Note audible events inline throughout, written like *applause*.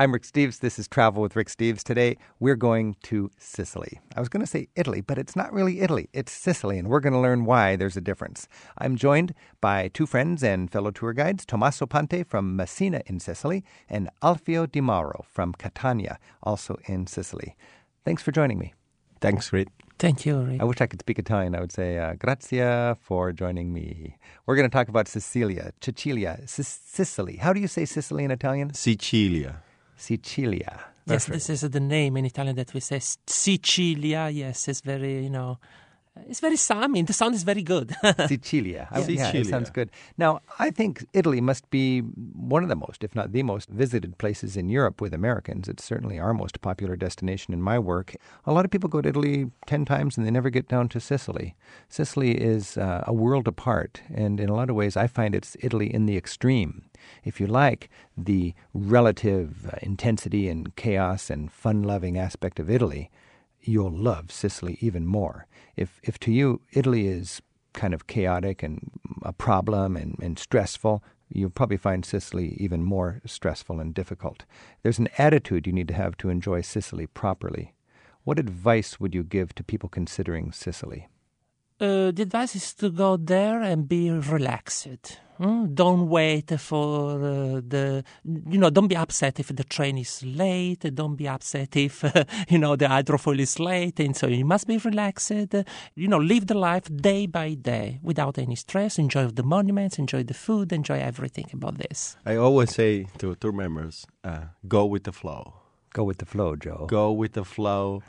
I'm Rick Steves. This is Travel with Rick Steves. Today, we're going to Sicily. I was going to say Italy, but it's not really Italy. It's Sicily, and we're going to learn why there's a difference. I'm joined by two friends and fellow tour guides, Tommaso Ponte from Messina in Sicily and Alfio Di Mauro from Catania, also in Sicily. Thanks for joining me. Thanks, Rick. Thank you, Rick. I wish I could speak Italian. I would say uh, grazie for joining me. We're going to talk about Sicilia, Sicilia, Sicily. How do you say Sicily in Italian? Sicilia. Sicilia. Yes, this is the name in Italian that we say Sicilia. Yes, it's very, you know, it's very I the sound is very good. *laughs* Sicilia. Yeah. Sicilia. Yeah, it sounds good. Now, I think Italy must be one of the most, if not the most, visited places in Europe with Americans. It's certainly our most popular destination in my work. A lot of people go to Italy 10 times and they never get down to Sicily. Sicily is uh, a world apart, and in a lot of ways, I find it's Italy in the extreme. If you like the relative uh, intensity and chaos and fun loving aspect of Italy, you'll love Sicily even more. If, if to you Italy is kind of chaotic and a problem and, and stressful, you'll probably find Sicily even more stressful and difficult. There's an attitude you need to have to enjoy Sicily properly. What advice would you give to people considering Sicily? Uh, the advice is to go there and be relaxed. Mm? Don't wait for uh, the, you know, don't be upset if the train is late. Don't be upset if, uh, *laughs* you know, the hydrofoil is late. And so you must be relaxed. You know, live the life day by day without any stress. Enjoy the monuments, enjoy the food, enjoy everything about this. I always say to tour members, uh, go with the flow. Go with the flow, Joe. Go with the flow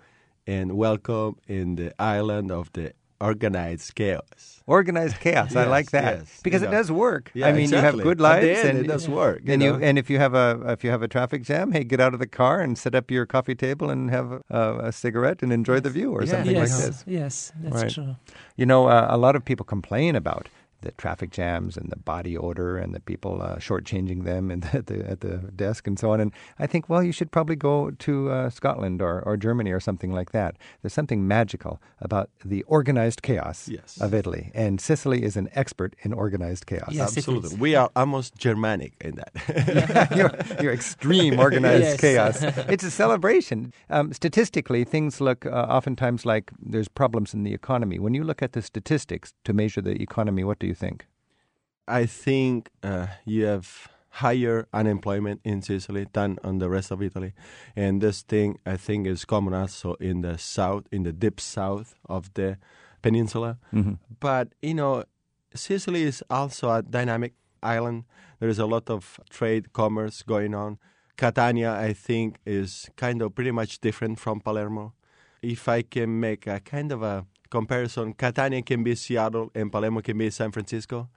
and welcome in the island of the organized chaos. Organized chaos. yes, I like that yes, because you it know. does work. Yeah, I mean, exactly. you have good At the lives, end, and it does work. You and know? you and if you have a if you have a traffic jam, hey, get out of the car and set up your coffee table and have a, a cigarette and enjoy the view or Yeah. something yes, like this. yes, that's Right. true. You know, uh, a lot of people complain about the traffic jams and the body odor and the people uh, shortchanging them and *laughs* at the at the desk and so on. And I think, well, you should probably go to uh, Scotland or, or Germany or something like that. There's something magical about the organized chaos Yes. of Italy, and Sicily is an expert in organized chaos. Yes, Absolutely. We are almost Germanic in that. *laughs* you're, you're extreme organized Yes. chaos. *laughs* It's a celebration. Um, statistically, things look uh, oftentimes like there's problems in the economy. When you look at the statistics to measure the economy, what do you think? I think uh, you have higher unemployment in Sicily than on the rest of Italy. And this thing, I think, is common also in the south, in the deep south of the peninsula. Mm-hmm. But, you know, Sicily is also a dynamic island. There is a lot of trade, commerce going on. Catania, I think, is kind of pretty much different from Palermo. If I can make a kind of a comparison, Catania can be Seattle and Palermo can be San Francisco.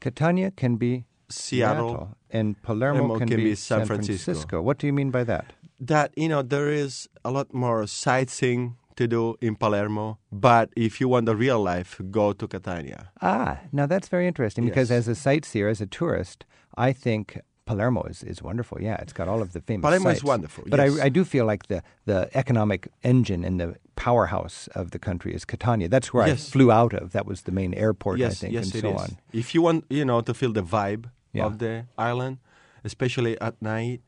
Catania can be Seattle, and Palermo, Palermo can, be, San Francisco. What do you mean by that? that you know there is a lot more sightseeing to do in Palermo, but if you want the real life, go to Catania. Ah, now that's very interesting because Yes. as a sightseer, as a tourist, I think Palermo is, is wonderful. Yeah, it's got all of the famous Palermo is wonderful, But yes. I, I do feel like the, the economic engine and the powerhouse of the country is Catania. That's where Yes. I flew out of. That was the main airport, yes, I think, yes, and so is. on. If you want, you know, to feel the vibe Yeah. of the island, especially at night,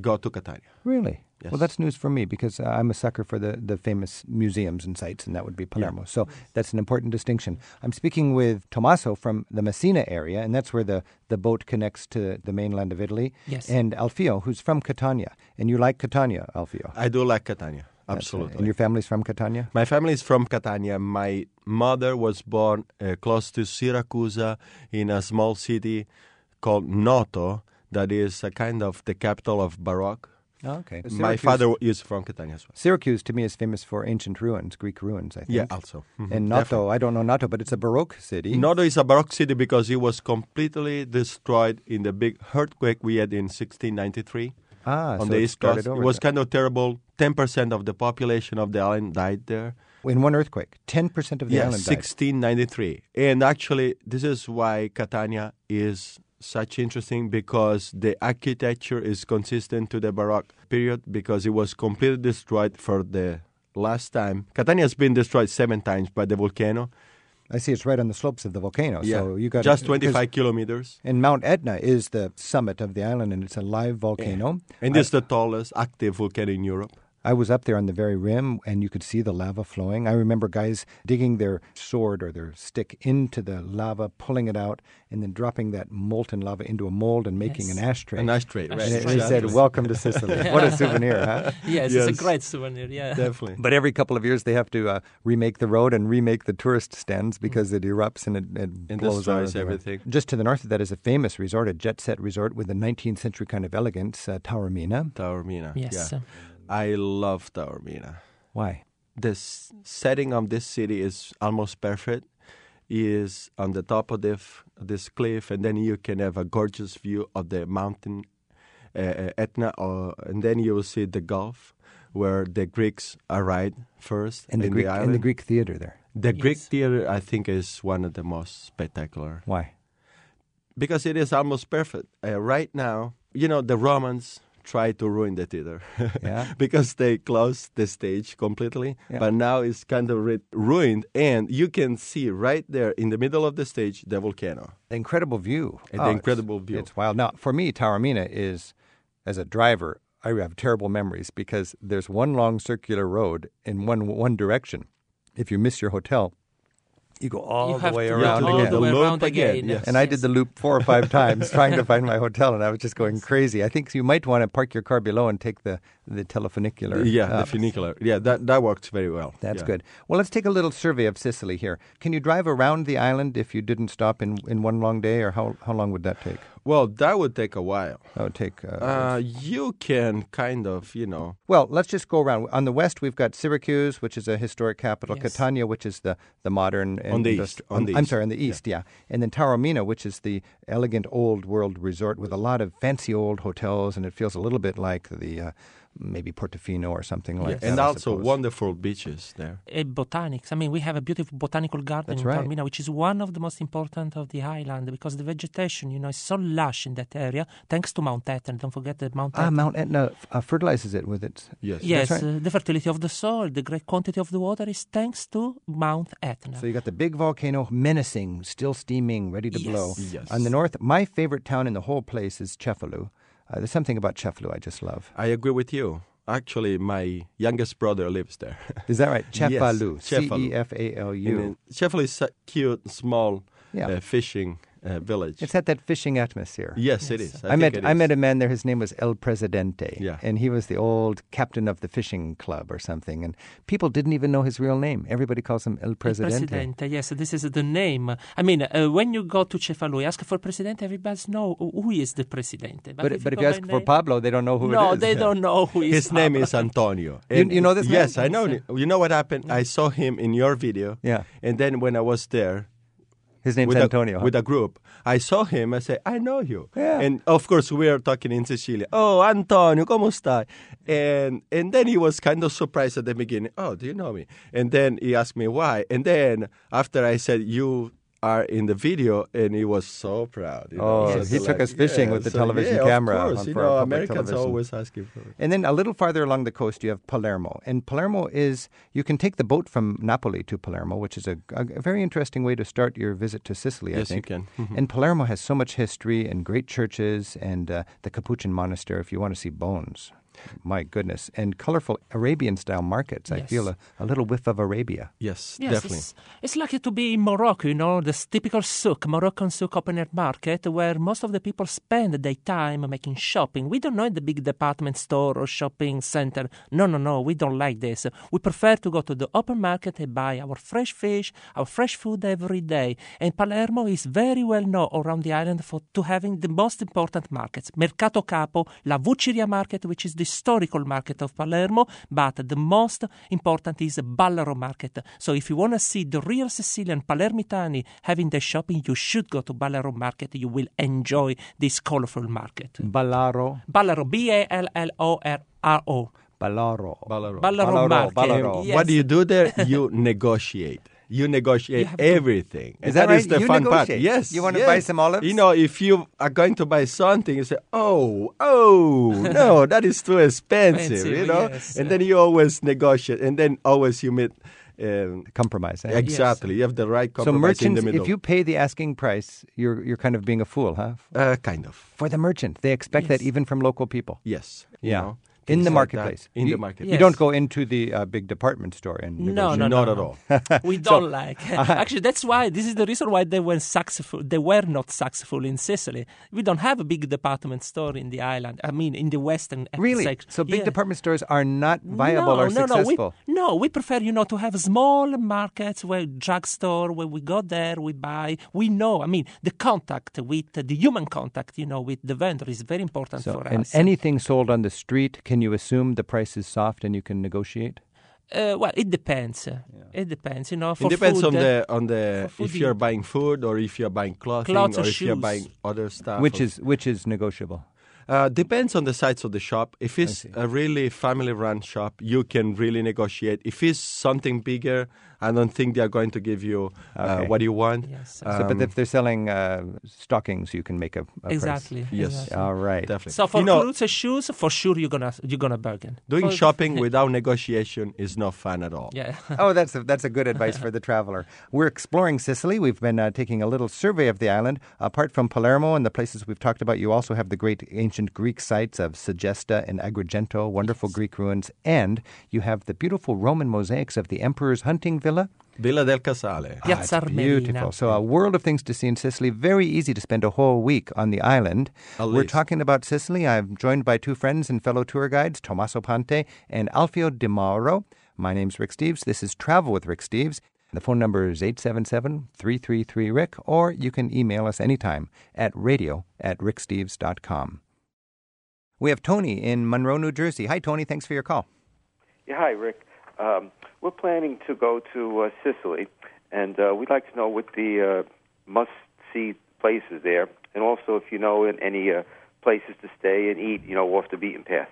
go to Catania. Really? Yes. Well, that's news for me because uh, I'm a sucker for the, the famous museums and sites, and that would be Palermo. So that's an important distinction. I'm speaking with Tommaso from the Messina area, and that's where the, the boat connects to the mainland of Italy. Yes. And Alfio, who's from Catania. And you like Catania, Alfio? I do like Catania, That's right. absolutely. And your family's from Catania? My family is from Catania. My mother was born uh, close to Syracuse in a small city called Noto, that is a kind of the capital of Baroque. Oh, okay. My father is from Catania as well. Syracuse to me is famous for ancient ruins, Greek ruins, I think. Yeah, also. Mhm, And Noto, definitely. I don't know Noto, but it's a Baroque city. Noto is a Baroque city because it was completely destroyed in the big earthquake we had in 1693 ah, on so the it east started coast. It was there. kind of terrible. 10% of the population of the island died there. in one earthquake. 10% of the yeah, island died. 1693. And actually, this is why Catania is such interesting because the architecture is consistent to the Baroque period because it was completely destroyed for the last time. Catania has been destroyed seven times by the volcano. I see it's right on the slopes of the volcano. yeah, So you got just 25 kilometers. And Mount Etna is the summit of the island, and it's a live volcano. And it's the tallest active volcano in Europe. I was up there on the very rim, and you could see the lava flowing. I remember guys digging their sword or their stick into the lava, pulling it out, and then dropping that molten lava into a mold and making Yes. an ashtray. An ashtray, right? it- Ashtray. they said, "Welcome to Sicily." *laughs* what a souvenir, huh? Yes, it's a great souvenir. Yeah. Definitely. But every couple of years, they have to uh, remake the road and remake the tourist stands because it erupts and it, it And blows out destroys everywhere. everything. Just to the north of that is a famous resort, a jet set resort with a 19th century kind of elegance, uh, Taormina. Taormina. Yes. Yeah. I love Taormina. Why? This setting of this city is almost perfect. Is on the top of this, this cliff, and then you can have a gorgeous view of the mountain uh, uh, Etna, or, and then you will see the Gulf, where the Greeks arrived first And the in Greek the and the Greek theater there. The Greek theater, I think, is one of the most spectacular Why? because it is almost perfect. Uh, right now, you know, the Romans try to ruin the theater *laughs* Yeah. because they closed the stage completely. Yeah. But now it's kind of ri- ruined, and you can see right there in the middle of the stage the volcano. Incredible view. Oh, the it's- incredible view. It's wild. Now, for me, Taormina is, as a driver, I have terrible memories because there's one long circular road in one one direction. If you miss your hotel, you go all you the way to around again. the The loop again, again. yes. And I did the loop four or five *laughs* times trying to find my hotel, and I was just going crazy. I think you might want to park your car below and take the, the telefunicular. yeah, up. the funicular. Yeah, that that works very well. That's Yeah. good. Well, let's take a little survey of Sicily here. Can you drive around the island if you didn't stop in, in one long day, or how, how long would that take? Well, that would take a while. That would take. Uh, Uh, you can kind of, you know, well, let's just go around. On the west, we've got Syracuse, which is a historic capital, Yes. Catania, which is the, the modern. On the east, on the I'm east. sorry, on the east, yeah. And then Taormina, which is the elegant old world resort with a lot of fancy old hotels, and it feels a little bit like the uh, maybe Portofino or something like Yes. that. and I also suppose. wonderful beaches there. Uh, botanics. I mean, we have a beautiful botanical garden That's in right. Taormina, which is one of the most important of the island because the vegetation, you know, is so lush in that area, thanks to Mount Etna. Don't forget that Mount Ah, Etna. Mount Etna uh, fertilizes it with its. Yes. Yes, right. uh, the fertility of the soil, the great quantity of the water is thanks to Mount Etna. So you got the big volcano menacing, still steaming, ready to Yes. blow. Yes. On the north, my favorite town in the whole place is Cefalu. Uh, there's something about Cefalu I just love. I agree with you. Actually, my youngest brother lives there. *laughs* Is that right? Yes, Cefalu. C Cefalu. E F A L U. Cefalu is a cute, small Yeah. uh, fishing uh, village. It's at that fishing atmosphere. yes, it Yes. is. I, think met it I met a man there. His name was El Presidente, Yeah. and he was the old captain of the fishing club or something. And people didn't even know his real name. Everybody calls him El El Presidente. Presidente, yes, this is the name. I mean, uh, when you go to Cefalu, you ask for Presidente, everybody know who is the Presidente. But, but if go you by ask for Pablo, they don't know who no, it is. they don't know who is His name is Antonio. *laughs* You- you know this man? Yes, I know. Yes, You know what happened? I saw him in your video. Yeah. And then when I was there His name's with, Antonio. a, huh? with a group, I saw him. I said, I know you. Yeah. And of course, we are talking in Sicilian. Oh, Antonio, ¿cómo está? And, and then he was kind of surprised at the beginning. Oh, do you know me? And then he asked me why. And then after I said, you are in the video, and he was so proud. you know, Oh, so he took us fishing with the television yeah, camera Of course, on- you know, Americans television. always asking for it. And then a little farther along the coast, you have Palermo. And Palermo is, you can take the boat from Napoli to Palermo, which is a, a, very interesting way to start your visit to Sicily, I Yes, you think. can. Mhm. And Palermo has so much history and great churches and uh, the Capuchin monastery if you want to see bones. My goodness. And colorful Arabian style markets. I feel a, a little whiff of Arabia. Yes, Yes, definitely. It's, it's like to be in Morocco, you know, this typical souk, Moroccan souk open air market, where most of the people spend their time making shopping. We don't know the big department store or shopping center. No, no, no, we don't like this. We prefer to go to the open market and buy our fresh fish, our fresh food every day. And Palermo is very well known around the island for to having the most important markets. Mercato Capo, La Vucciria market, which is the historical market of Palermo, but the most important is Ballaro market. So if you want to see the real Sicilian Palermitani having their shopping, you should go to Ballaro market. You will enjoy this colorful market. Ballaro. Ballaro, B A L L O R R O. Ballaro. Ballaro. Ballaro, market. Ballaro. Yes. What do you do there? You *laughs* negotiate. You negotiate You to- everything. Is And that that is right? the You fun part. Yes. You wanna buy some olives? You know, if you are going to buy something, you say, "Oh, oh, *laughs* no, that is too expensive." Expensive, you know, yes. and then you always negotiate, and then always you meet um, Compromise. eh? exactly. You have the right So compromise in the merchants, middle. if you pay the asking price, you're you're kind of being a fool, huh? uh, kind of. For the merchant, they expect that even from local people. Yes. you Yeah. know, In the like marketplace. that. In you, the marketplace. You don't go into the uh, big department store and No, negotiate. no, Not no, at all. *laughs* we don't like. *laughs* Actually, that's why this is the reason why they were successful. They were not successful in Sicily. We don't have a big department store in the island. I mean, in the western Really? section. So big Yeah. department stores are not viable no, or no, successful. No, we, no, we prefer, you know, to have small markets where drugstore, where we go there, we buy. We know, I mean, the contact with the human contact, you know, with the vendor is very important So, for and us. And anything sold on the street, can you assume the price is soft and you can negotiate? uh, well, it depends. It depends, you know. For It depends food, on uh, the on the if you're buying food or if you're buying clothing Clothes or or if you're buying other stuff. which or- is which is negotiable. Uh, depends on the size of the shop. If it's a really family-run shop, you can really negotiate. If it's something bigger, I don't think they are going to give you uh, Okay. what you want. Yes, So, but Um, if they're selling uh, stockings, you can make a, a price. exactly. Yes. exactly. All right. Definitely. So for you know, clothes and shoes, for sure you're gonna you're gonna bargain. doing For- shopping *laughs* without negotiation is not fun at all. Yeah. *laughs* oh, that's a, that's a good advice for the traveler. We're exploring Sicily. We've been uh, taking a little survey of the island. Apart from Palermo and the places we've talked about, you also have the great ancient Greek sites of Segesta and Agrigento, wonderful Greek ruins, and you have the beautiful Roman mosaics of the emperor's hunting villa. Villa del Casale. Yeah. Ah, it's Piazza beautiful. So a world of things to see in Sicily. Very easy to spend a whole week on the island. At We're least. talking about Sicily. I'm joined by two friends and fellow tour guides, Tommaso Ponte and Alfio Di Mauro. My name's Rick Steves. This is Travel with Rick Steves. The phone number is 877-333-RICK, or you can email us anytime at radio at ricksteves.com. We have Tony in Monroe, New Jersey. Hi, Tony. Thanks for your call. Yeah, hi, Rick. Um, we're planning to go to uh, Sicily, and uh, we'd like to know what the uh, must-see places there, and also if you know any uh, places to stay and eat, you know, off the beaten path.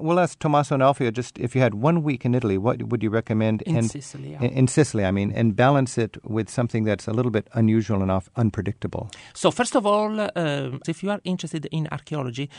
We'll ask Tommaso and Alfio just if you had one week in Italy, what would you recommend? In and, Sicily, yeah. In, Sicily, I mean, and balance it with something that's a little bit unusual and off, unpredictable. So first of all, um, if you are interested in archaeology,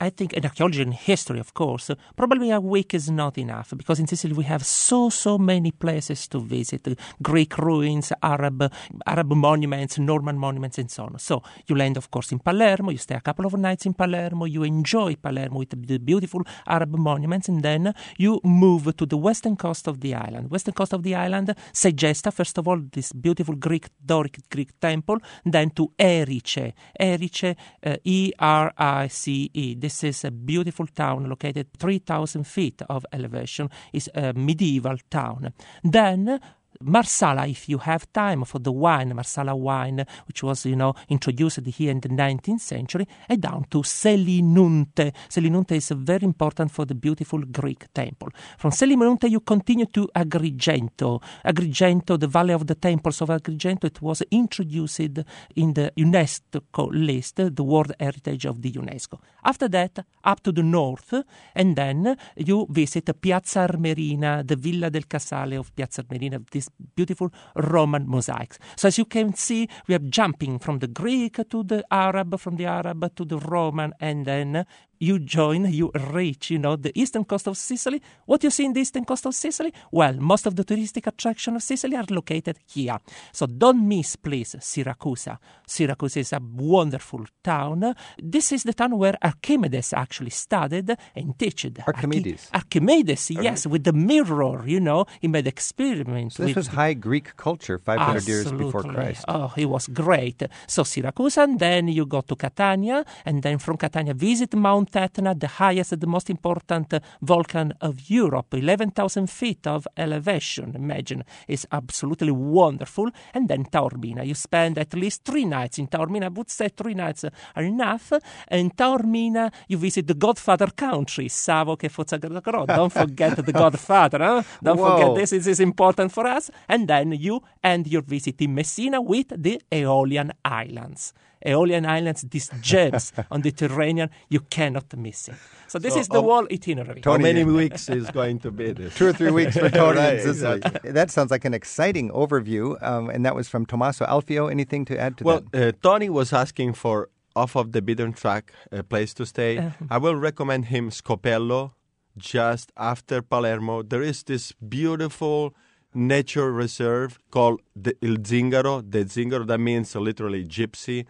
I think in archaeology and history, of course, uh, probably a week is not enough because in Sicily we have so so many places to visit: uh, Greek ruins, Arab Arab monuments, Norman monuments, and so on. So you land, of course, in Palermo. You stay a couple of nights in Palermo. You enjoy Palermo with the beautiful Arab monuments, and then you move to the western coast of the island. Western coast of the island, Segesta, first of all, this beautiful Greek Doric Greek temple, then to Erice, Erice, uh, E R I C E. This is a beautiful town located 3,000 feet of elevation. It's a medieval town. Then Marsala, if you have time for the wine, Marsala wine, which was, you know, introduced here in the 19th century, and down to Selinunte. Selinunte is very important for the beautiful Greek temple. From Selinunte, you continue to Agrigento. Agrigento, the Valley of the Temples of Agrigento, it was introduced in the UNESCO list, the World Heritage of the UNESCO. After that, up to the north, and then you visit Piazza Armerina, the Villa del Casale of Piazza Armerina, this beautiful Roman mosaics. So as you can see, we are jumping from the Greek to the Arab, from the Arab to the Roman, and then you join, you reach, you know, the eastern coast of Sicily. What you see in the eastern coast of Sicily? Well, most of the touristic attractions of Sicily are located here. So don't miss, please, Syracuse. Syracuse is a wonderful town. This is the town where Archimedes actually studied and taught. Archimedes. Archimedes, yes, with the mirror, you know, he made experiments. So this was high Greek culture 500 years before Christ. Oh, it was great. So Syracuse, and then you go to Catania, and then from Catania visit Mount Etna, the highest, and the most important volcano of Europe, 11,000 feet of elevation. Imagine, it's absolutely wonderful. And then Taormina, you spend at least three nights in Taormina. I would say three nights are enough. And Taormina, you visit the Godfather country, Savo che Fozzagro. Don't forget the Godfather, huh? Don't Whoa. forget this. This is important for us. And then you end your visit in Messina with the Aeolian Islands. Aeolian Islands, these *laughs* gems on the Mediterranean, you cannot miss it. So this So, is the um, whole itinerary. How many weeks is going to be this? Two or three weeks for *laughs* Tony Right, in Sicily. That sounds like an exciting overview, um, and that was from Tommaso Alfio. Anything to add to Well, that? uh, Tony was asking for off of the beaten track uh, place to stay. Uh-huh. I will recommend him Scopello, just after Palermo. There is this beautiful nature reserve called the Il Zingaro. The Zingaro, that means literally gypsy.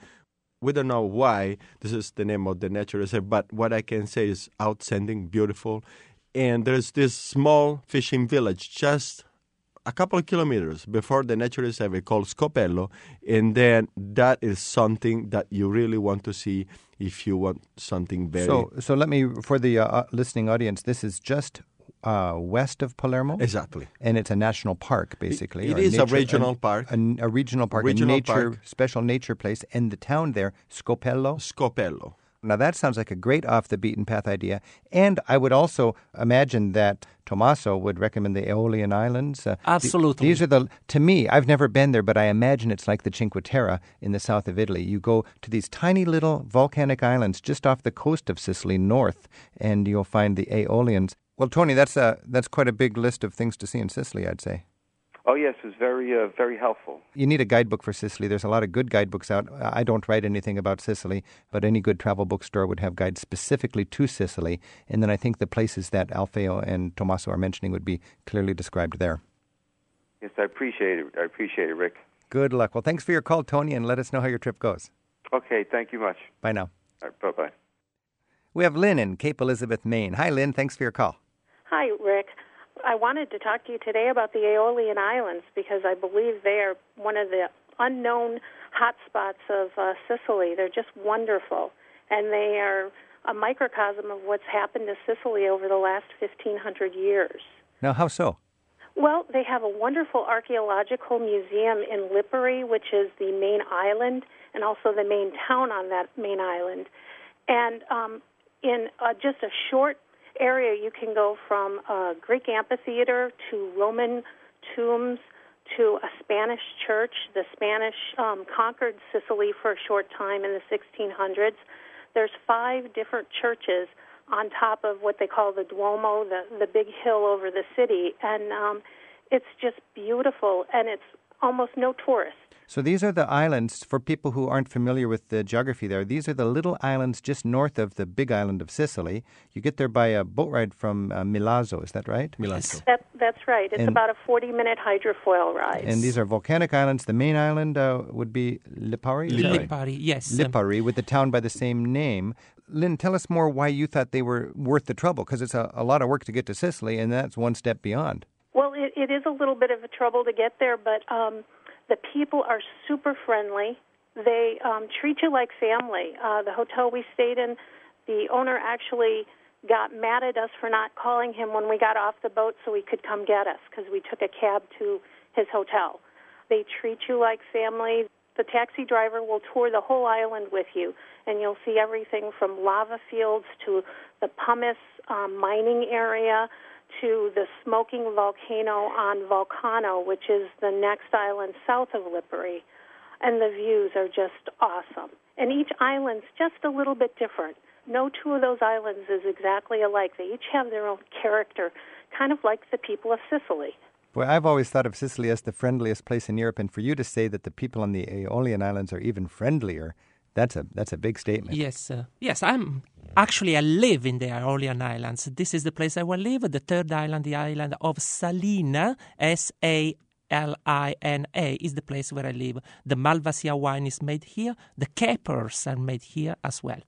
We don't know why this is the name of the nature reserve, but what I can say is outstanding, beautiful. And there's this small fishing village just a couple of kilometers before the nature reserve called Scopello, and then that is something that you really want to see if you want something very. So, so let me for the uh, listening audience. This is just uh, west of Palermo, exactly, and it's a national park, basically. It or is a nature- regional park. a, a regional park, Regional a nature park. special nature place, and the town there, Scopello. Scopello. Now that sounds like a great off the beaten path idea, and I would also imagine that Tommaso would recommend the Aeolian Islands. Uh, th- Absolutely. these are the to me. I've never been there, but I imagine it's like the Cinque Terre in the south of Italy. You go to these tiny little volcanic islands just off the coast of Sicily, north, and you'll find the Aeolians. Well, Tony, that's a that's quite a big list of things to see in Sicily. I'd say. Oh yes, it was very uh, very helpful. You need a guidebook for Sicily. There's a lot of good guidebooks out. I don't write anything about Sicily, but any good travel bookstore would have guides specifically to Sicily. And then I think the places that Alfio and Tommaso are mentioning would be clearly described there. Yes, I appreciate it. I appreciate it, Rick. Good luck. Well, thanks for your call, Tony, and let us know how your trip goes. Okay, thank you much. Bye now. Right, bye bye. We have Lynn in Cape Elizabeth, Maine. Hi, Lynn. Thanks for your call. Hi, Rick. I wanted to talk to you today about the Aeolian Islands because I believe they are one of the unknown hotspots of uh, Sicily. They're just wonderful, and they are a microcosm of what's happened to Sicily over the last 1,500 years. Now, how so? Well, they have a wonderful archaeological museum in Lipari, which is the main island, and also the main town on that main island. And um, in uh, just a short area, you can go from a Greek amphitheater to Roman tombs to a Spanish church. The Spanish um, conquered Sicily for a short time in the 1600s. There's five different churches on top of what they call the Duomo, the the big hill over the city, and um, it's just beautiful, and it's almost no tourists. So these are the islands for people who aren't familiar with the geography there. These are the little islands just north of the big island of Sicily. You get there by a boat ride from uh, Milazzo, is that right? Milazzo. That that's right. It's And- about a 40-minute hydrofoil ride. And these are volcanic islands. The main island uh, would be Lipari? is that right? Lipari, yes. um, Lipari, with the town by the same name. Lynn, tell us more why you thought they were worth the trouble, because it's a, a lot of work to get to Sicily, and that's one step beyond. Well, it, it is a little bit of a trouble to get there, but um, the people are super friendly. They um, treat you like family. Uh, the hotel we stayed in, the owner actually got mad at us for not calling him when we got off the boat so he could come get us because we took a cab to his hotel. They treat you like family. The taxi driver will tour the whole island with you, and you'll see everything from lava fields to the pumice um, mining area to the smoking volcano on Vulcano, which is the next island south of Lipari. And the views are just awesome. And each island's just a little bit different. No two of those islands is exactly alike. They each have their own character, kind of like the people of Sicily. Boy, I've always thought of Sicily as the friendliest place in Europe, and for you to say that the people on the Aeolian Islands are even friendlier, that's a that's a big statement. Yes, uh, yes. I'm actually I live in the Aeolian Islands. This is the place I will live. The third island, the island of Salina, S A L I N A, is the place where I live. The Malvasia wine is made here. The capers are made here as well.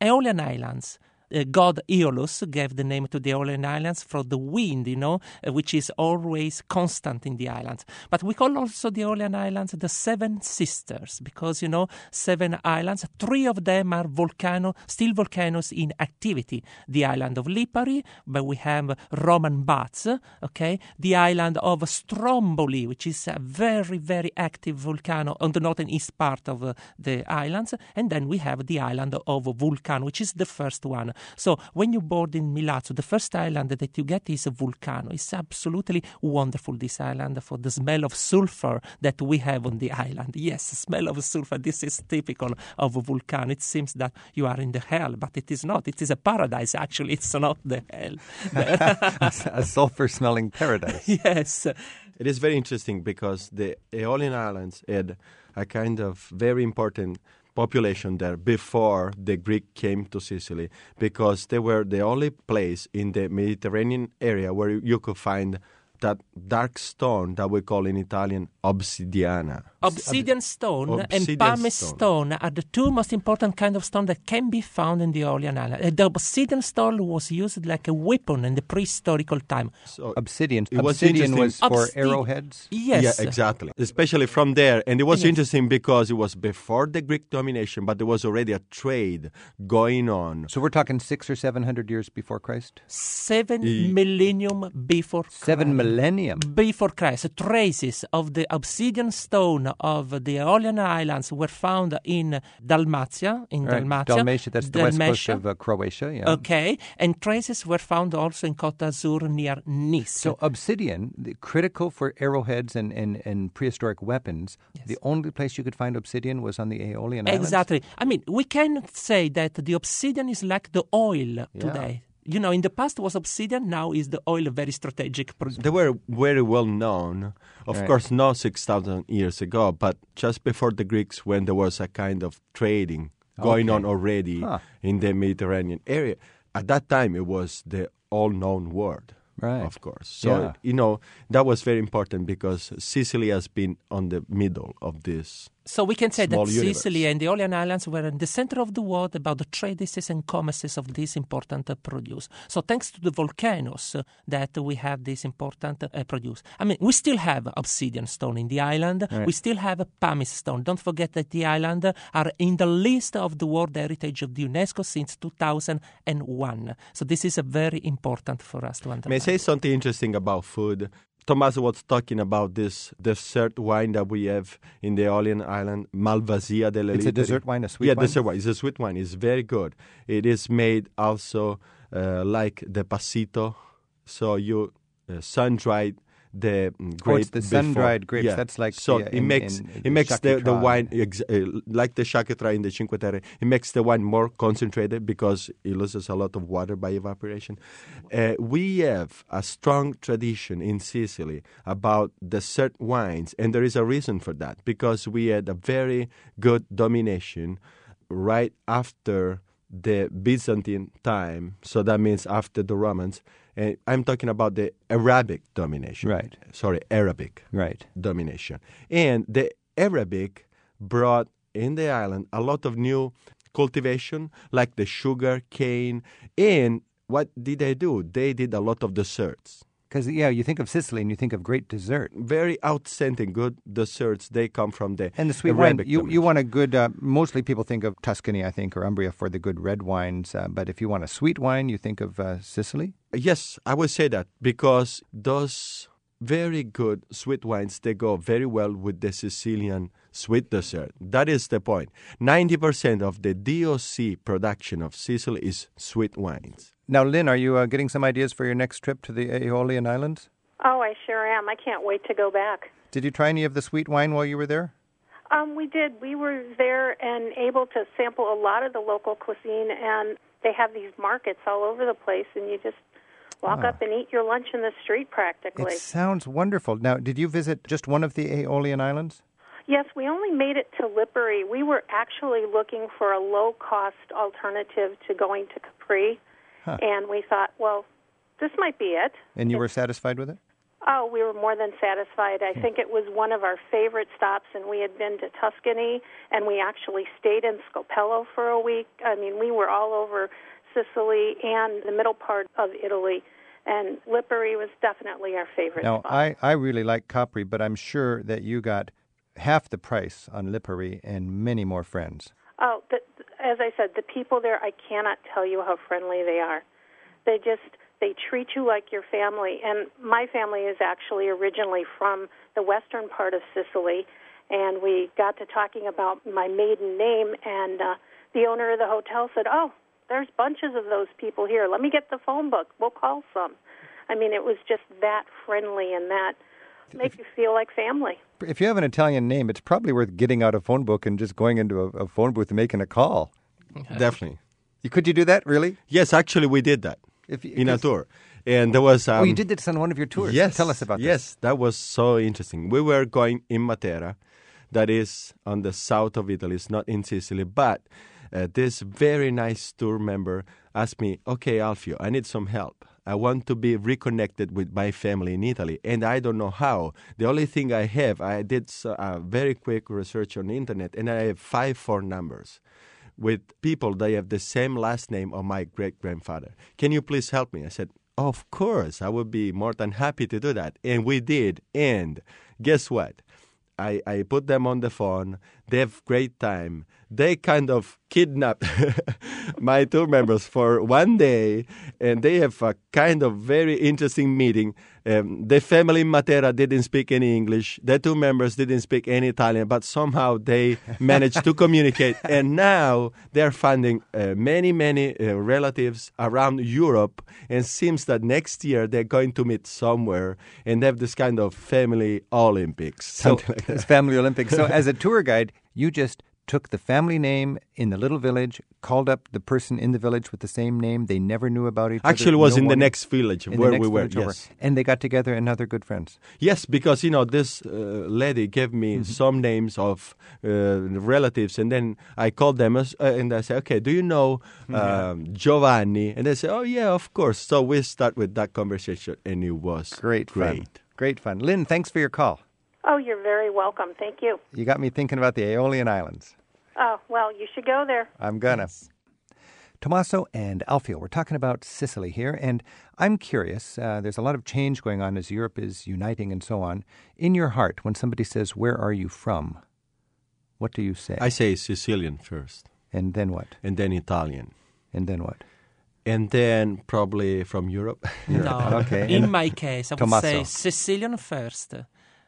Aeolian Islands. Uh, god Aeolus gave the name to the Aeolian Islands for the wind, you know, uh, which is always constant in the islands. But we call also the Aeolian Islands the Seven Sisters because, you know, seven islands, three of them are volcano, still volcanoes in activity. The island of Lipari, where we have Roman baths, okay, the island of Stromboli, which is a very, very active volcano on the northern east part of uh, the islands, and then we have the island of Vulcano, which is the first one. So when you board in Milazzo, the first island that you get is a Vulcano. It's absolutely wonderful, this island, for the smell of sulfur that we have on the island. Yes, smell of sulfur. This is typical of a Vulcano. It seems that you are in the hell, but it is not. It is a paradise, actually. It's not the hell. *laughs* a sulfur smelling paradise. *laughs* yes. It is very interesting because the Aeolian Islands had a kind of very important population there before the Greek came to Sicily because they were the only place in the Mediterranean area where you could find that dark stone that we call in Italian obsidiana. Obsidian stone and Obsidian pumice stone. stone. are the two most important kind of stone that can be found in the Aeolian Islands. Uh, The obsidian stone was used like a weapon in the prehistorical time. So Obsidian. It was Obsidian was for Obsti- arrowheads. Yes, Yeah, exactly. Especially from there. And it was Yes. interesting because it was before the Greek domination, but there was already a trade going on. So we're talking six or seven hundred years before Christ. seven E- millennium before Seven Christ. millennium. Before Christ, traces of the obsidian stone of the Aeolian Islands were found in Dalmatia. In Right. Dalmatia, Dalmatia, that's the west coast of uh, Croatia. Yeah. Okay, and traces were found also in Côte d'Azur near Nice. So obsidian, the, critical for arrowheads and, and, and prehistoric weapons. The only place you could find obsidian was on the Aeolian Islands. Exactly. I mean, we can say that the obsidian is like the oil today. You know, in the past was obsidian, now is the oil a very strategic product. They were very well known, of Right. course, not 6,000 years ago, but just before the Greeks, when there was a kind of trading going Okay. on already Huh. in the Mediterranean area. At that time, it was the all known word. Right. Of course. So, Yeah. you know, that was very important because Sicily has been on the middle of this. So we can say that universe. Sicily and the Aeolian Islands were in the center of the world about the trades and commerces of these important uh, produce. So thanks to the volcanoes uh, that we have this important uh, produce. I mean, we still have obsidian stone in the island. We still have a pumice stone. Don't forget that the island uh, are in the list of the World Heritage of the UNESCO since 2001. So this is a very important for us to May I say something interesting about food? Thomas was talking about this dessert wine that we have in the Aeolian Island, Malvasia delle It's a dessert wine, a sweet yeah, wine? dessert wine. It's a sweet wine. It's very good. It is made also uh, like the passito. So you uh, sun dried the grape. Oh, it's the sun-dried grapes. Yeah. That's like so the- it in- makes in it the makes the, the wine ex- uh, like the Sciacchetra in the Cinque Terre. It makes the wine more concentrated because it loses a lot of water by evaporation. Uh, we have a strong tradition in Sicily about dessert wines, and there is a reason for that because we had a very good domination right after the Byzantine time. So that means after the Romans. And I'm talking about the Arabic domination. Right. Sorry, Arabic Right. domination. And the Arabic brought in the island a lot of new cultivation, like the sugar cane. And what did they do? They did a lot of desserts. Because, yeah, you think of Sicily and you think of great dessert. Very outstanding, good desserts. They come from there. And the sweet wine, Arabic you, you want a good, uh, mostly people think of Tuscany, I think, or Umbria for the good red wines. Uh, but if you want a sweet wine, you think of uh, Sicily? Yes, I would say that because those very good sweet wines they go very well with the Sicilian sweet dessert. That is the point. 90% of the DOC production of Sicily is sweet wines. Now, Lynn, are you uh, getting some ideas for your next trip to the Aeolian Islands? Oh, I sure am. I can't wait to go back. Did you try any of the sweet wine while you were there? Um, we did. We were there and able to sample a lot of the local cuisine, and they have these markets all over the place, and you just walk up and eat your lunch in the street practically. It sounds wonderful. Now, did you visit just one of the Aeolian Islands? Yes, we only made it to Lipari. We were actually looking for a low cost alternative to going to Capri, Huh. and we thought, well, this might be it. And you were satisfied with it? Oh, we were more than satisfied. I hmm. think it was one of our favorite stops, and we had been to Tuscany, and we actually stayed in Scopello for a week. I mean, we were all over Sicily and the middle part of Italy, and Lipari was definitely our favorite Now, spot. I, I really like Capri, but I'm sure that you got half the price on Lipari and many more friends. Oh, the, as I said, the people there, I cannot tell you how friendly they are. They just they treat you like your family. And my family is actually originally from the western part of Sicily, and we got to talking about my maiden name, and uh, the owner of the hotel said, "Oh, there's bunches of those people here. Let me get the phone book. We'll call some." I mean, it was just that friendly and that make you feel like family. If you have an Italian name, it's probably worth getting out a phone book and just going into a, a phone booth and making a call. Definitely. You, could you do that, really? Yes, actually, we did that If you- in a tour. And there was. Um, oh, you did this on one of your tours. Yes. Tell us about this. Yes, that was so interesting. We were going in Matera, that is on the south of Italy. It's not in Sicily, but uh, this very nice tour member asked me, "Okay, Alfio, I need some help. I want to be reconnected with my family in Italy, and I don't know how. The only thing I have, I did a very quick research on the internet, and I have five phone numbers with people that have the same last name of my great grandfather. Can you please help me? I said, Of course, I would be more than happy to do that. And we did. And guess what? I, I put them on the phone. They have great time. They kind of kidnapped *laughs* my two members for one day, and they have a kind of very interesting meeting. Um, the family in Matera didn't speak any English. The two members didn't speak any Italian, but somehow they *laughs* managed to communicate. And now they're finding uh, many, many uh, relatives around Europe. And seems that next year they're going to meet somewhere and have this kind of family Olympics. So, like family Olympics. So, *laughs* as a tour guide, you just took the family name in the little village, called up the person in the village with the same name. They never knew about each Actually, other. it was no in the next village where next we were. over. Yes. And they got together and now they're good friends. Yes, because you know this uh, lady gave me Mm-hmm. some names of uh, relatives, and then I called them as- uh, and I said, "Okay, do you know um, Giovanni?" And they said, "Oh yeah, of course." So we start with that conversation, and it was Great fun. great. Great fun. Lynn, thanks for your call. Oh, you're very welcome. Thank you. You got me thinking about the Aeolian Islands. Oh, well, you should go there. I'm gonna. Tommaso and Alfio, we're talking about Sicily here, and I'm curious. Uh, there's a lot of change going on as Europe is uniting and so on. In your heart, when somebody says, Where are you from? What do you say? I say Sicilian first, and then what? and then Italian, And then what? and then probably from Europe. *laughs* No. Okay. In my case, I would Tommaso. say Sicilian first,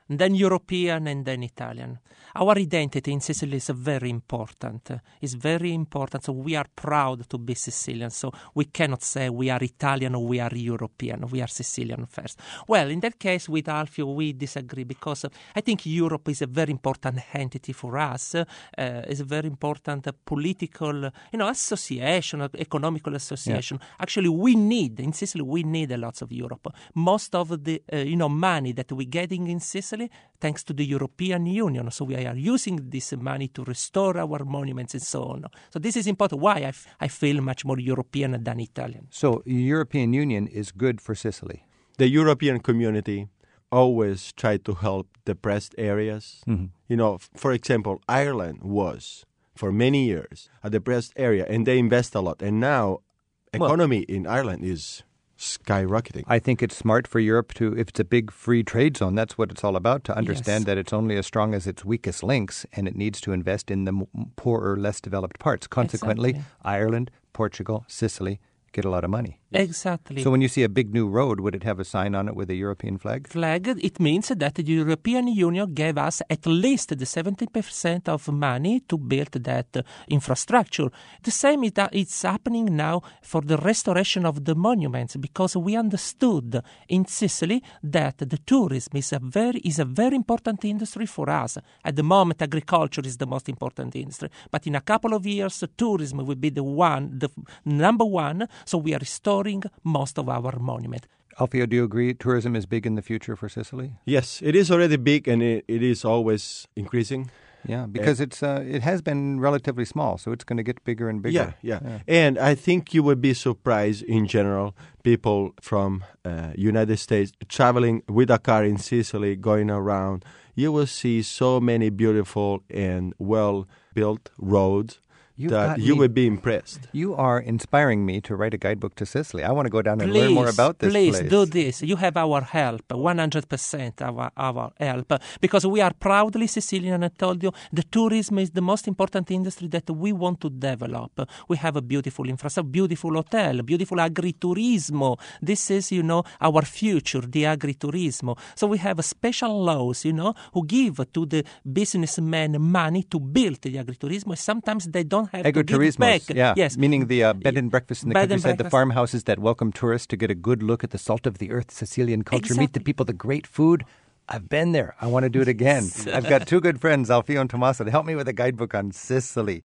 then European, and then Italian. Our identity in Sicily is very important. It's very important. So we are proud to be Sicilian. So we cannot say we are Italian or we are European. We are Sicilian first. Well, in that case, with Alfio, we disagree because I think Europe is a very important entity for us. Uh, it's a very important political, you know, association, economical association. Actually, we need in Sicily. We need a lot of Europe. Most of the uh, you know money that we're getting in Sicily, thanks to the European Union. So we are using this money to restore our monuments and so on. So this is important. Why I, f- I feel much more European than Italian. So, European Union is good for Sicily. the European community always tried to help depressed areas. Mm-hmm. You know, f- for example, Ireland was for many years a depressed area, and they invest a lot. And now, Well- economy in Ireland is skyrocketing. I think it's smart for Europe to, if it's a big free trade zone, that's what it's all about, to understand Yes. that it's only as strong as its weakest links and it needs to invest in the m- poorer, less developed parts. Consequently, Exactly. Ireland, Portugal, Sicily get a lot of money. Exactly. So when you see a big new road, would it have a sign on it with a European flag? flag, it means that the European Union gave us at least the 70% of money to build that uh, infrastructure. The same is that it's happening now for the restoration of the monuments because we understood in Sicily that the tourism is a very is a very important industry for us. At the moment, agriculture is the most important industry, but in a couple of years, tourism will be the one, the number one. So we are restoring most of our monuments. Alfio, do you agree tourism is big in the future for Sicily? yes, it is already big, and it, it is always increasing. Yeah, because it's uh, it has been relatively small, so it's going to get bigger and bigger. Yeah, yeah, And I think you would be surprised in general, people from uh, United States traveling with a car in Sicily, going around. You will see so many beautiful and well built roads You've that you me- would be impressed. You are inspiring me to write a guidebook to Sicily. I want to go down and learn more about this please place. do this. You have our help, 100% our, our help, because we are proudly Sicilian. I told you the tourism is the most important industry that we want to develop. We have a beautiful infrastructure, beautiful hotel, beautiful agriturismo. This is, you know, our future, the agriturismo. So we have special laws, you know, who give to the businessmen money to build the agriturismo. Sometimes they don't have to give back. yeah. Yes. Meaning the uh, bed and breakfast in the Bed and countryside, the farmhouses that welcome tourists to get a good look at the salt of the earth Sicilian culture, meet the people, the great food. I've been there. I want to do it again. *laughs* I've got two good friends, Alfio and Tommaso, to help me with a guidebook on Sicily.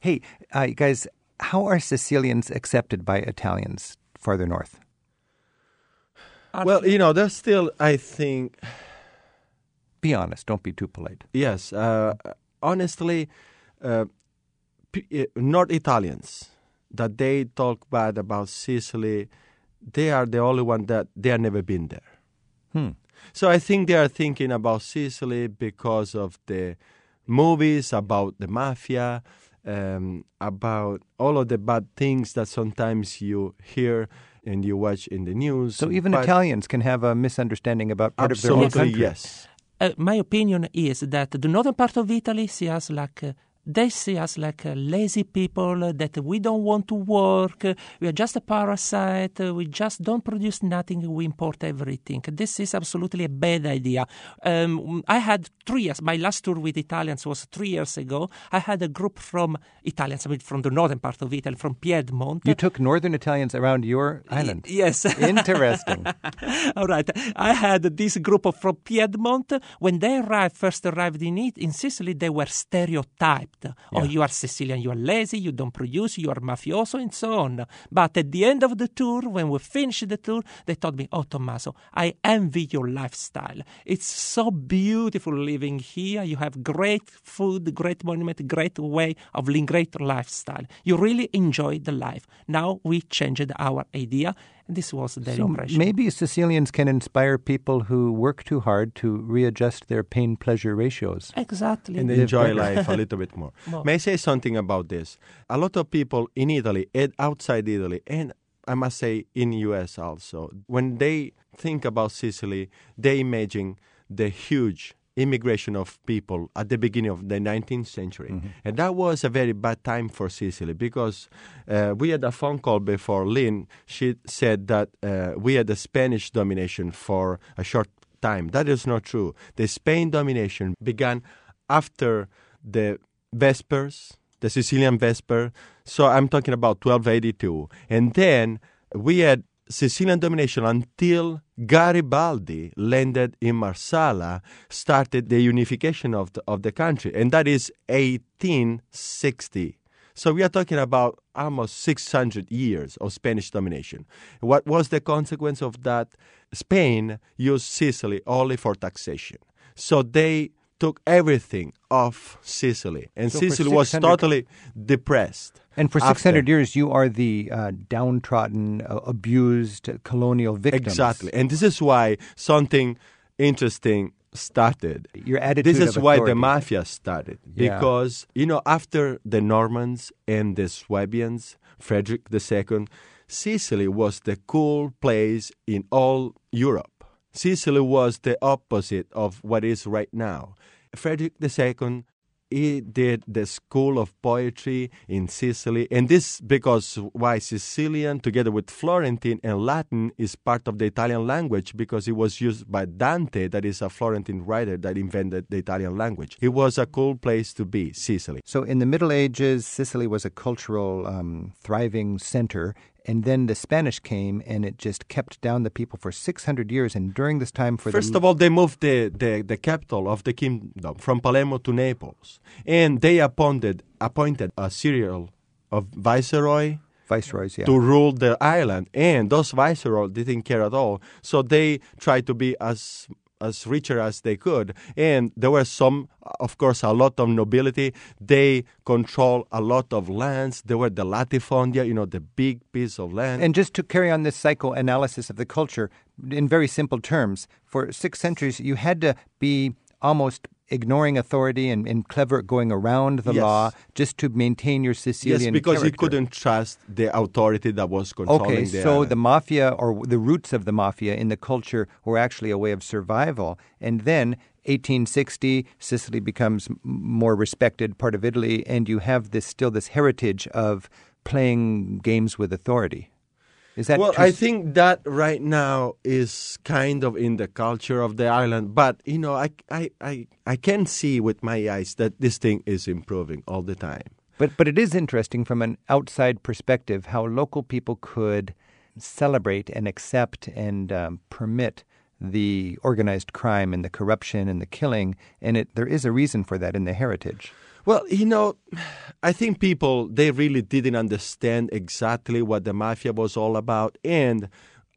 Hey, uh, guys, how are Sicilians accepted by Italians farther north? Well, you know, there's still, I think, Be honest. Don't be too polite. yes, uh, honestly, uh, p- uh, not Italians, that they talk bad about Sicily, they are the only one that they have never been there. Hmm. So I think they are thinking about Sicily because of the movies about the mafia, um, about all of the bad things that sometimes you hear and you watch in the news. So even But Italians can have a misunderstanding about part of their own country. yes. Uh, my opinion is that the northern part of Italy see us like uh, they see us like uh, lazy people uh, that we don't want to work. uh, we are just a parasite. we just don't produce nothing. We import everything. This is absolutely a bad idea. Um, I had three years. My last tour with Italians was three years ago. I had a group from Italians, I mean, from the northern part of Italy, from Piedmont. You took northern Italians around your island. Yes. *laughs* Interesting. *laughs* All right. I had this group of from Piedmont. When they arrived, first arrived in it, in Sicily, they were stereotyped. Oh, you are Sicilian, you are lazy, you don't produce, you are mafioso, and so on. But at the end of the tour, when we finished the tour, they told me, Oh, Tommaso, I envy your lifestyle. It's so beautiful living here. You have great food, great monument, great way of living, great lifestyle. You really enjoy the life. Now we changed our idea. And this was their so impression. maybe Sicilians can inspire people who work too hard to readjust their pain pleasure ratios. Exactly. and Live enjoy *laughs* life a little bit more. More. May I say something about this? A lot of people in Italy and outside Italy, and I must say in US also, when they think about Sicily, they imagine the huge immigration of people at the beginning of the 19th century. And that was a very bad time for Sicily because uh, we had a phone call before Lynn. She said that uh, we had a Spanish domination for a short time. That is not true. The Spain domination began after the Vespers, the Sicilian Vesper. So I'm talking about 1282. And then we had Sicilian domination until Garibaldi landed in Marsala, started the unification of the, of the country. And that is 1860. So we are talking about almost 600 years of Spanish domination. What was the consequence of that? Spain used Sicily only for taxation. So they took everything off Sicily, and So Sicily was totally depressed. And for after. 600 years, you are the uh, downtrodden, uh, abused colonial victims. Exactly. And this is why something interesting started. Your attitude This is why the mafia started. Yeah. Because, you know, after the Normans and the Swabians, Frederick II, Sicily was the cool place in all Europe. Sicily was the opposite of what is right now. Frederick II he did the school of poetry in Sicily, and this because why Sicilian together with Florentine and Latin is part of the Italian language because it was used by Dante, that is a Florentine writer that invented the Italian language. It was a cool place to be, Sicily. So in the Middle Ages, Sicily was a cultural, um, thriving center. And then the Spanish came and it just kept down the people for 600 years. And during this time, for First the. of all, they moved the, the, the capital of the kingdom from Palermo to Naples, and they appointed appointed a serial of viceroy Viceroys, yeah. to rule the island, and those viceroys didn't care at all. So they tried to be as as richer as they could, and there were some, of course, a lot of nobility. They control a lot of lands. There were the latifondia, you know, the big piece of land. And just to carry on this psychoanalysis of the culture in very simple terms, for six centuries, you had to be almost ignoring authority and, and clever going around the Yes. law just to maintain your Sicilian yes, because character. he couldn't trust the authority that was controlling Okay, the so the mafia or the roots of the mafia in the culture were actually a way of survival. And then 1860, Sicily becomes more respected part of Italy, and you have this still this heritage of playing games with authority. Is that well, true? I think that right now is kind of in the culture of the island, but you know, I, I, I, I can see with my eyes that this thing is improving all the time. But but it is interesting from an outside perspective how local people could celebrate and accept and um, permit the organized crime and the corruption and the killing, and it there is a reason for that in the heritage. Well, you know, *sighs* I think people they really didn't understand exactly what the mafia was all about, and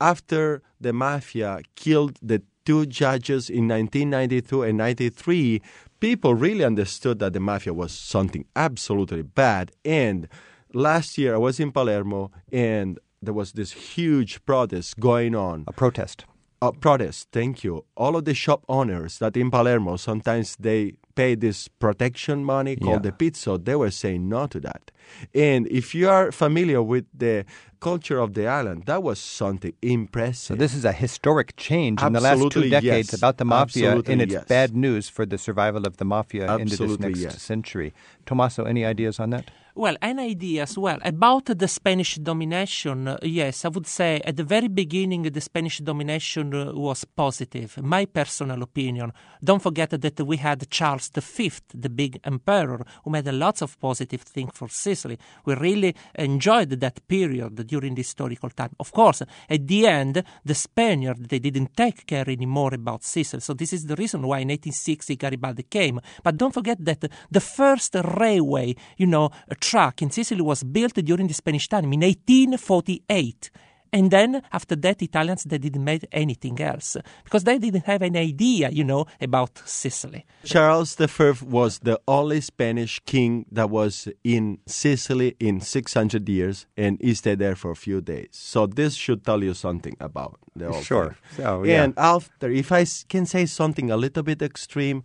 after the mafia killed the two judges in 1992 and 93, people really understood that the mafia was something absolutely bad. And last year I was in Palermo, and there was this huge protest going on. A protest. A protest, thank you. All of the shop owners that in Palermo sometimes they pay this protection money called Yeah. the pizzo, they were saying no to that. And if you are familiar with the culture of the island, that was something impressive. So this is a historic change in the last two decades yes. about the mafia Absolutely, and it's yes. bad news for the survival of the mafia into this next yes. century. Tommaso, any ideas on that? Well, an idea as well about the Spanish domination. yes, I would say at the very beginning the Spanish domination uh, was positive. My personal opinion. Don't forget that we had Charles V, the big emperor, who made lots of positive things for Sicily. We really enjoyed that period during the historical time. Of course, at the end, the Spaniards they didn't take care anymore about Sicily. So this is the reason why in 1860 Garibaldi came. But don't forget that the first railway, you know, track in Sicily was built during the Spanish time in 1848. And then after that, Italians they didn't make anything else because they didn't have any idea, you know, about Sicily. Charles V was the only Spanish king that was in Sicily in 600 years, and he stayed there for a few days. So this should tell you something about the whole Sure. So, yeah. And after, if I can say something a little bit extreme,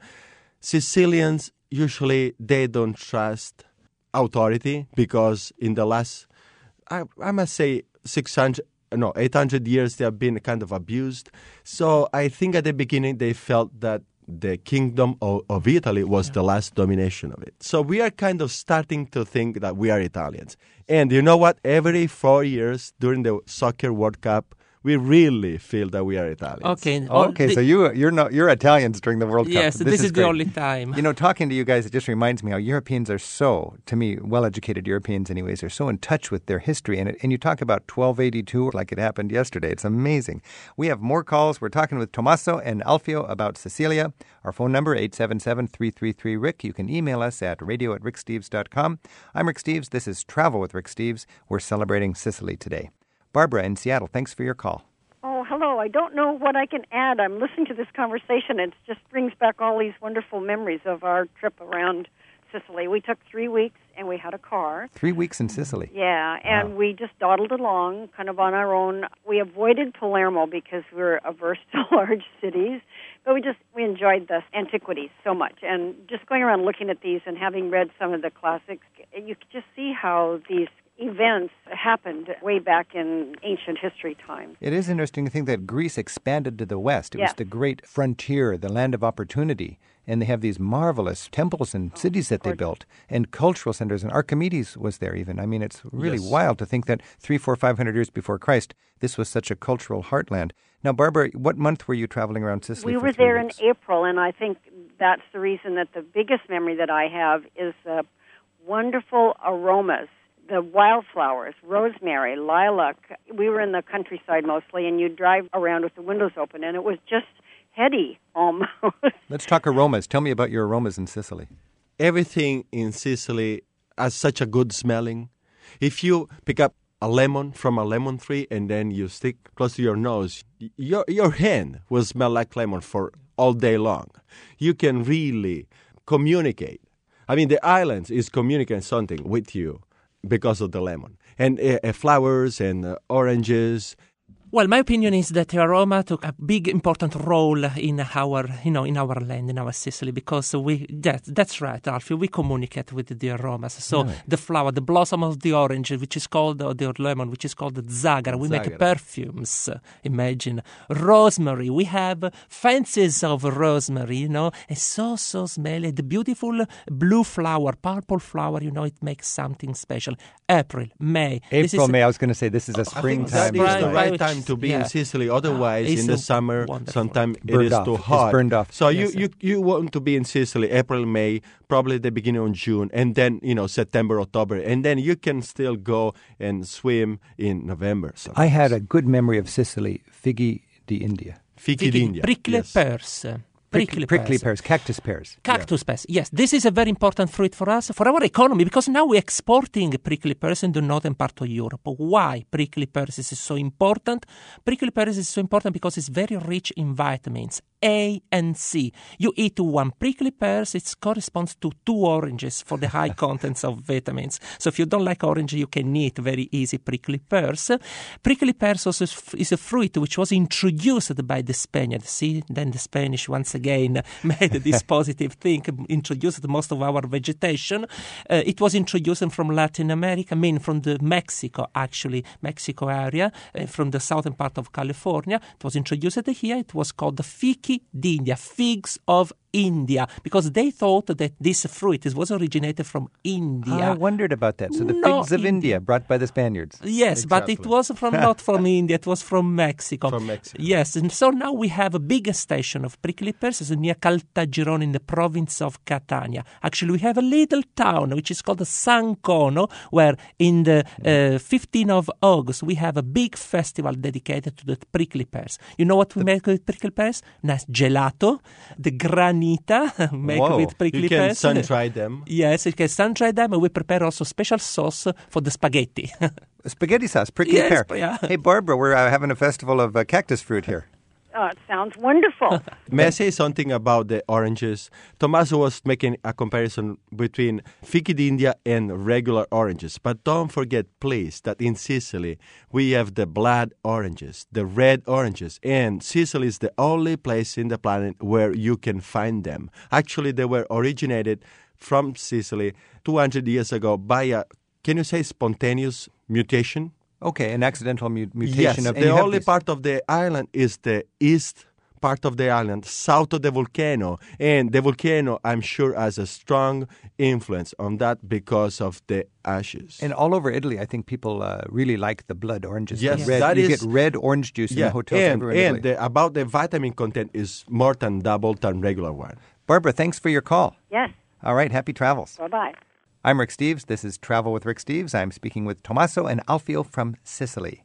Sicilians usually they don't trust authority because in the last, I, I must say, 600, no, 800 years they have been kind of abused. So I think at the beginning they felt that the kingdom of, of Italy was the last domination of it. So we are kind of starting to think that we are Italians. And you know what? Every four years during the Soccer World Cup, we really feel that we are Italians. Okay. Oh, okay, the- so you you're not you're Italians during the World Cup. Yes, this, is, the only time. You know, talking to you guys, it just reminds me how Europeans are so, to me, well-educated Europeans, anyways, are so in touch with their history. And it, and you talk about 1282 like it happened yesterday. It's amazing. We have more calls. We're talking with Tommaso and Alfio about Sicilia. Our phone number 877-333-RICK. You can email us at radio at ricksteves.com. I'm Rick Steves. This is Travel with Rick Steves. We're celebrating Sicily today. Barbara in Seattle, thanks for your call. Oh, hello. I don't know what I can add. I'm listening to this conversation. It just brings back all these wonderful memories of our trip around Sicily. We took three weeks and we had a car. Three weeks in Sicily. Yeah, and Wow. we just dawdled along kind of on our own. We avoided Palermo because we were averse *laughs* to large cities, but we just we enjoyed the antiquities so much. And just going around looking at these and having read some of the classics, you could just see how these events happened way back in ancient history times. It is interesting to think that Greece expanded to the west. It was the great frontier, the land of opportunity. And they have these marvelous temples and oh, cities that they built, and cultural centers. And Archimedes was there even. I mean, it's really Yes. wild to think that three, four, five hundred years before Christ, this was such a cultural heartland. Now, Barbara, what month were you traveling around Sicily? We were there weeks? in April, and I think that's the reason that the biggest memory that I have is the wonderful aromas, the wildflowers, rosemary, lilac. We were in the countryside mostly, and you'd drive around with the windows open, and it was just heady almost. *laughs* Let's talk aromas. Tell me about your aromas in Sicily. everything in Sicily has such a good smelling. If you pick up a lemon from a lemon tree and then you stick close to your nose, your your hand will smell like lemon for all day long. You can really communicate. I mean, the islands is communicating something with you because of the lemon and uh, uh, flowers and uh, oranges. Well, my opinion is that the aroma took a big important role in our, you know, in our land, in our Sicily, because we that that's right, Alfio. We communicate with the aromas. So the flower, the blossom of the orange, which is called or the lemon, which is called the zagara. We make perfumes. Imagine rosemary. We have fancies of rosemary. You know, it's so so smelly. The beautiful blue flower, purple flower. You know, it makes something special. April, May. This April, is- May. I was going to say this is a springtime. that is Right, the right, right which time to be yeah. in Sicily. Otherwise, It's in the summer, wonderful. sometimes it Burned is off. too It's hot. burned off. So Yes, you, you you want to be in Sicily April, May, probably the beginning of June, and then you know September, October, and then you can still go and swim in November. I had a good memory of Sicily, Fichi di India. Fichi di India, prickly yes. pears. Prickly, prickly pears. pears, cactus pears. Cactus pears. Yes, this is a very important fruit for us, for our economy, because now we're exporting prickly pears in the northern part of Europe. Why prickly pears is so important? Prickly pears is so important because it's very rich in vitamins A and C. You eat one prickly pears, it corresponds to two oranges for the high *laughs* contents of vitamins. So if you don't like orange, you can eat very easy prickly pears. Prickly pears also is a fruit which was introduced by the Spaniards. See, then the Spanish once again *laughs* made this *laughs* positive thing, introduced most of our vegetation. Uh, it was introduced from Latin America, I mean from the Mexico actually, Mexico area, uh, from the southern part of California. It was introduced here. It was called the fichi d'India, figs of India, because they thought that this fruit was originated from India. I wondered about that. So the figs of India. India. brought by the Spaniards. Yes, exactly. but it was from not *laughs* from India. It was from Mexico. From Mexico. Yes, and so now we have a big station of prickly pears near Caltagirone in the province of Catania. Actually, we have a little town which is called San Cono, where in the uh, 15th of August we have a big festival dedicated to the prickly pears. You know what we the, make with prickly pears? Nice gelato, the granita *laughs* make Whoa. with prickly you can sun dry them. Yes, you can sun dry them, and we prepare also special sauce for the spaghetti. *laughs* spaghetti sauce, prickly yes, pear. Yeah. Hey, Barbara, we're uh, having a festival of uh, cactus fruit here. Oh, it sounds wonderful. *laughs* May I say something about the oranges? Tommaso was making a comparison between Fichi d'India and regular oranges. But don't forget, please, that in Sicily we have the blood oranges, the red oranges. And Sicily is the only place in the planet where you can find them. Actually, they were originated from Sicily 200 years ago by a, can you say, spontaneous mutation? Okay, an accidental mu- mutation yes, of the only these. part of the island is the east part of the island, south of the volcano, and the volcano, I'm sure, has a strong influence on that because of the ashes. And all over Italy, I think people uh, really like the blood oranges. The Yes, red, that you is- get red orange juice in the hotels and, everywhere in and Italy. the, about the vitamin content is more than double than regular one. Barbara, thanks for your call. yes. All right, happy travels. Bye bye. I'm Rick Steves. This is Travel with Rick Steves. I'm speaking with Tommaso and Alfio from Sicily.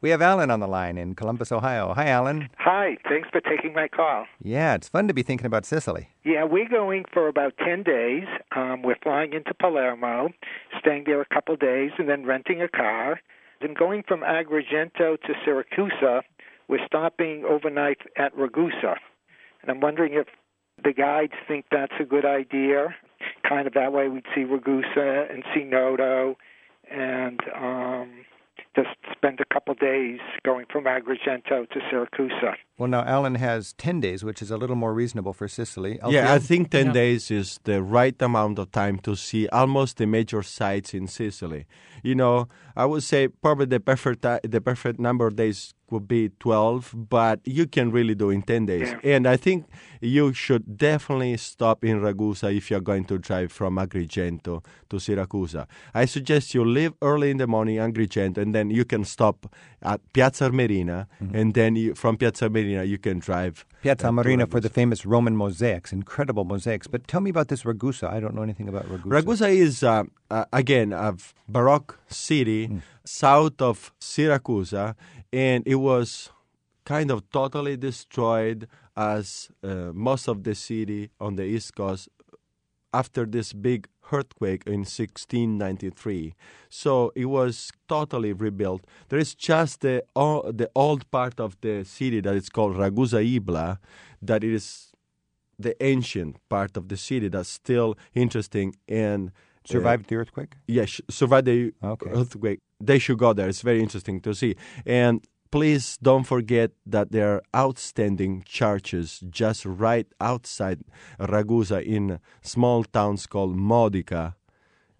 We have Alan on the line in Columbus, Ohio. Hi, Alan. Hi, thanks for taking my call. Yeah, it's fun to be thinking about Sicily. Yeah, we're going for about 10 days. Um, we're flying into Palermo, staying there a couple days, and then renting a car. Then going from Agrigento to Siracusa, we're stopping overnight at Ragusa. And I'm wondering if the guides think that's a good idea. Kind of that way we'd see Ragusa and see Noto and um, just spend a couple days going from Agrigento to Siracusa. Well, now Alan has 10 days, which is a little more reasonable for Sicily. Yeah, I think 10 Yeah. days is the right amount of time to see almost the major sites in Sicily. You know, I would say probably the perfect the perfect number of days would be 12, but you can really do in 10 days. Yeah. And I think you should definitely stop in Ragusa if you're going to drive from Agrigento to Siracusa. I suggest you leave early in the morning Agrigento and then you can stop at Piazza Armerina and then you, from Piazza Armerina you can drive Piazza uh, to Marina for the famous Roman mosaics, incredible mosaics. But tell me about this Ragusa. I don't know anything about Ragusa. Ragusa is, uh, uh, again, a Baroque city south of Siracusa, and it was kind of totally destroyed as uh, most of the city on the East Coast after this big earthquake in 1693. So it was totally rebuilt. There is just the, the old part of the city that is called Ragusa Ibla, that is the ancient part of the city that's still interesting and uh, Survived the earthquake? yeah, sh- survived the Okay. earthquake. They should go there. It's very interesting to see. And please don't forget that there are outstanding churches just right outside Ragusa in small towns called Modica,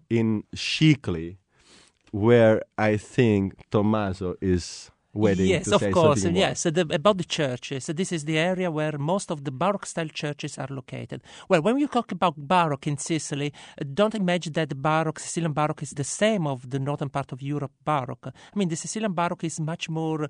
in Scicli, where I think Tommaso is waiting yes, of course. Yes, the, about the churches. So This is the area where most of the Baroque style churches are located. Well, when you talk about Baroque in Sicily, don't imagine that the Baroque, Sicilian Baroque, is the same of the northern part of Europe Baroque. I mean, the Sicilian Baroque is much more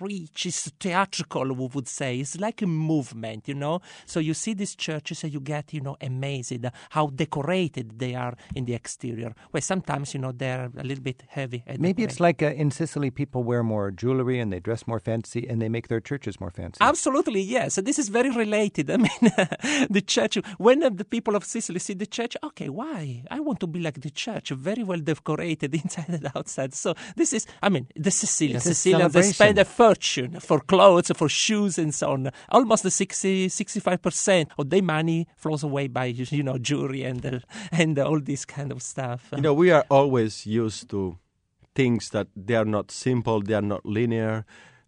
rich, it's theatrical, we would say. It's like a movement, you know. So you see these churches and you get, you know, amazed how decorated they are in the exterior. Well, sometimes, you know, they're a little bit heavy. Maybe it's like uh, in Sicily, people wear more jewelry jewelry and they dress more fancy and they make their churches more fancy. Absolutely, yes. And this is very related. *laughs* I mean, the church, when the people of Sicily see the church, okay, why? I want to be like the church, very well decorated *laughs* inside and outside. So this is, I mean, the Sicilians, It's Sicilians, they spend a fortune for clothes, for shoes, and so on. Almost the 60, 65% of their money flows away by, you know, jewelry and, uh, and all this kind of stuff. You know, we are always used to things that they are not simple, they are not linear,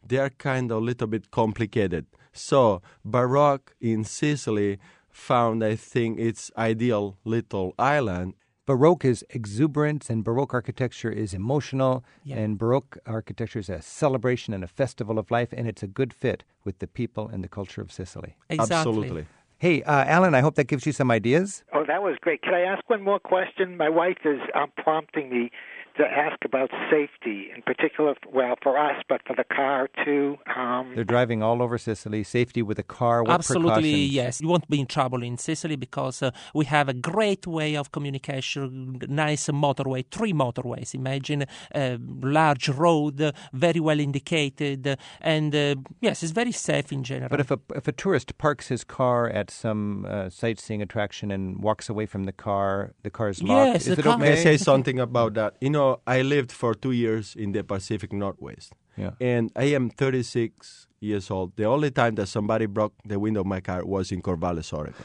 they are kind of a little bit complicated. So, Baroque in Sicily found, I think, its ideal little island. Baroque is exuberance, and Baroque architecture is emotional, Yeah. and Baroque architecture is a celebration and a festival of life, and it's a good fit with the people and the culture of Sicily. exactly. Absolutely. Hey, uh, Alan, I hope that gives you some ideas. Oh, that was great. Can I ask one more question? My wife is um, prompting me to ask about safety, in particular, well, for us, but for the car too. Um, They're driving all over Sicily. Safety with a car. What Absolutely, precautions? yes. You won't be in trouble in Sicily because uh, we have a great way of communication, nice motorway, three motorways. Imagine a large road, uh, very well indicated, uh, and uh, yes, it's very safe in general. But if a if a tourist parks his car at some uh, sightseeing attraction and walks away from the car, the car is locked. Yes, is the it car- May I say something about that? You know, I lived for two years in the Pacific Northwest. Yeah. And I am 36 years old. The only time that somebody broke the window of my car was in Corvallis, Oregon. *laughs*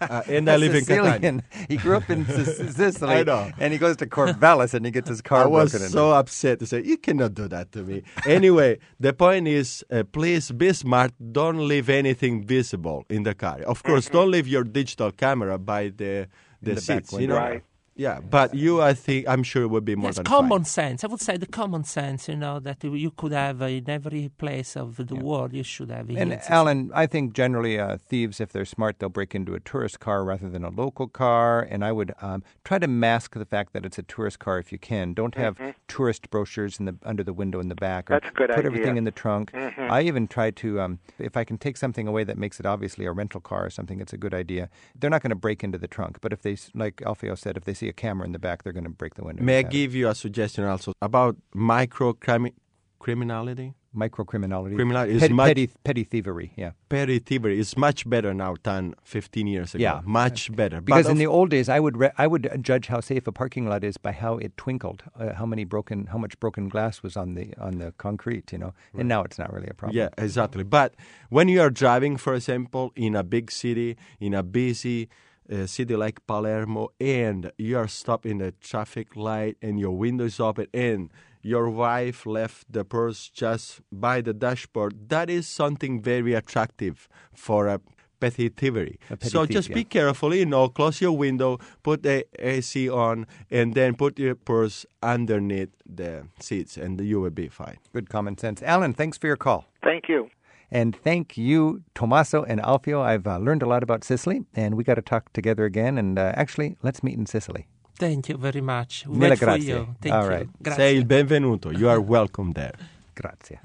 Uh, and I live in Catania. Sicilian. He grew up in Sic- *laughs* Sicily, I know. and he goes to Corvallis and he gets his car I was broken into. so upset to say, you cannot do that to me. anyway, the point is, uh, please be smart. Don't leave anything visible in the car. Of course, don't leave your digital camera by the the, the seats. you know. Right. Yeah, but you, I think, I'm sure, it would be more Yes, than common fine. sense. I would say the common sense, you know, that you could have uh, in every place of the world. You should have. And in Alan, I think generally uh, thieves, if they're smart, they'll break into a tourist car rather than a local car. And I would um, try to mask the fact that it's a tourist car if you can. Don't have tourist brochures in the under the window in the back. Or Mm-hmm. That's a good Put idea. Mm-hmm. everything in the trunk. I even try to, um, if I can take something away that makes it obviously a rental car or something, it's a good idea. They're not going to break into the trunk, but if they, like Alfio said, if they see a camera in the back, they're going to break the window. May I give you a suggestion also about micro crimi- criminality? microcriminality? Criminality is petty, much- petty, petty thievery. Yeah. Petty thievery is much better now than 15 years ago. Yeah. Much better. Because But in of- the old days, I would re- I would judge how safe a parking lot is by how it twinkled, uh, how many broken, how much broken glass was on the on the concrete, you know. And now it's not really a problem. Yeah, exactly. But when you are driving, for example, in a big city, in a busy uh, city like Palermo, and you are stopped in a traffic light, and your window is open, and your wife left the purse just by the dashboard, that is something very attractive for a petty thievery. A petty so thief, just yeah. be careful, you know, close your window, put the AC on, and then put your purse underneath the seats, and you will be fine. Good common sense. Alan, thanks for your call. thank you. And thank you, Tommaso and Alfio. I've uh, learned a lot about Sicily, and we got to talk together again. And uh, actually, let's meet in Sicily. Thank you very much. Mille Wait for grazie. you. Thank All you. right. Grazie. Say il benvenuto. You are welcome there. *laughs* Grazie.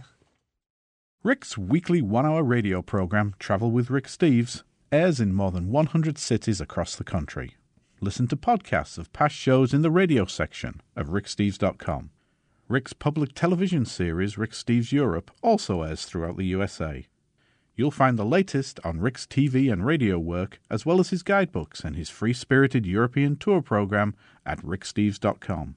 Rick's weekly one hour radio program, Travel with Rick Steves, airs in more than 100 cities across the country. Listen to podcasts of past shows in the radio section of ricksteves.com. Rick's public television series, Rick Steves Europe, also airs throughout the USA. You'll find the latest on Rick's TV and radio work, as well as his guidebooks and his free spirited European tour program at ricksteves.com.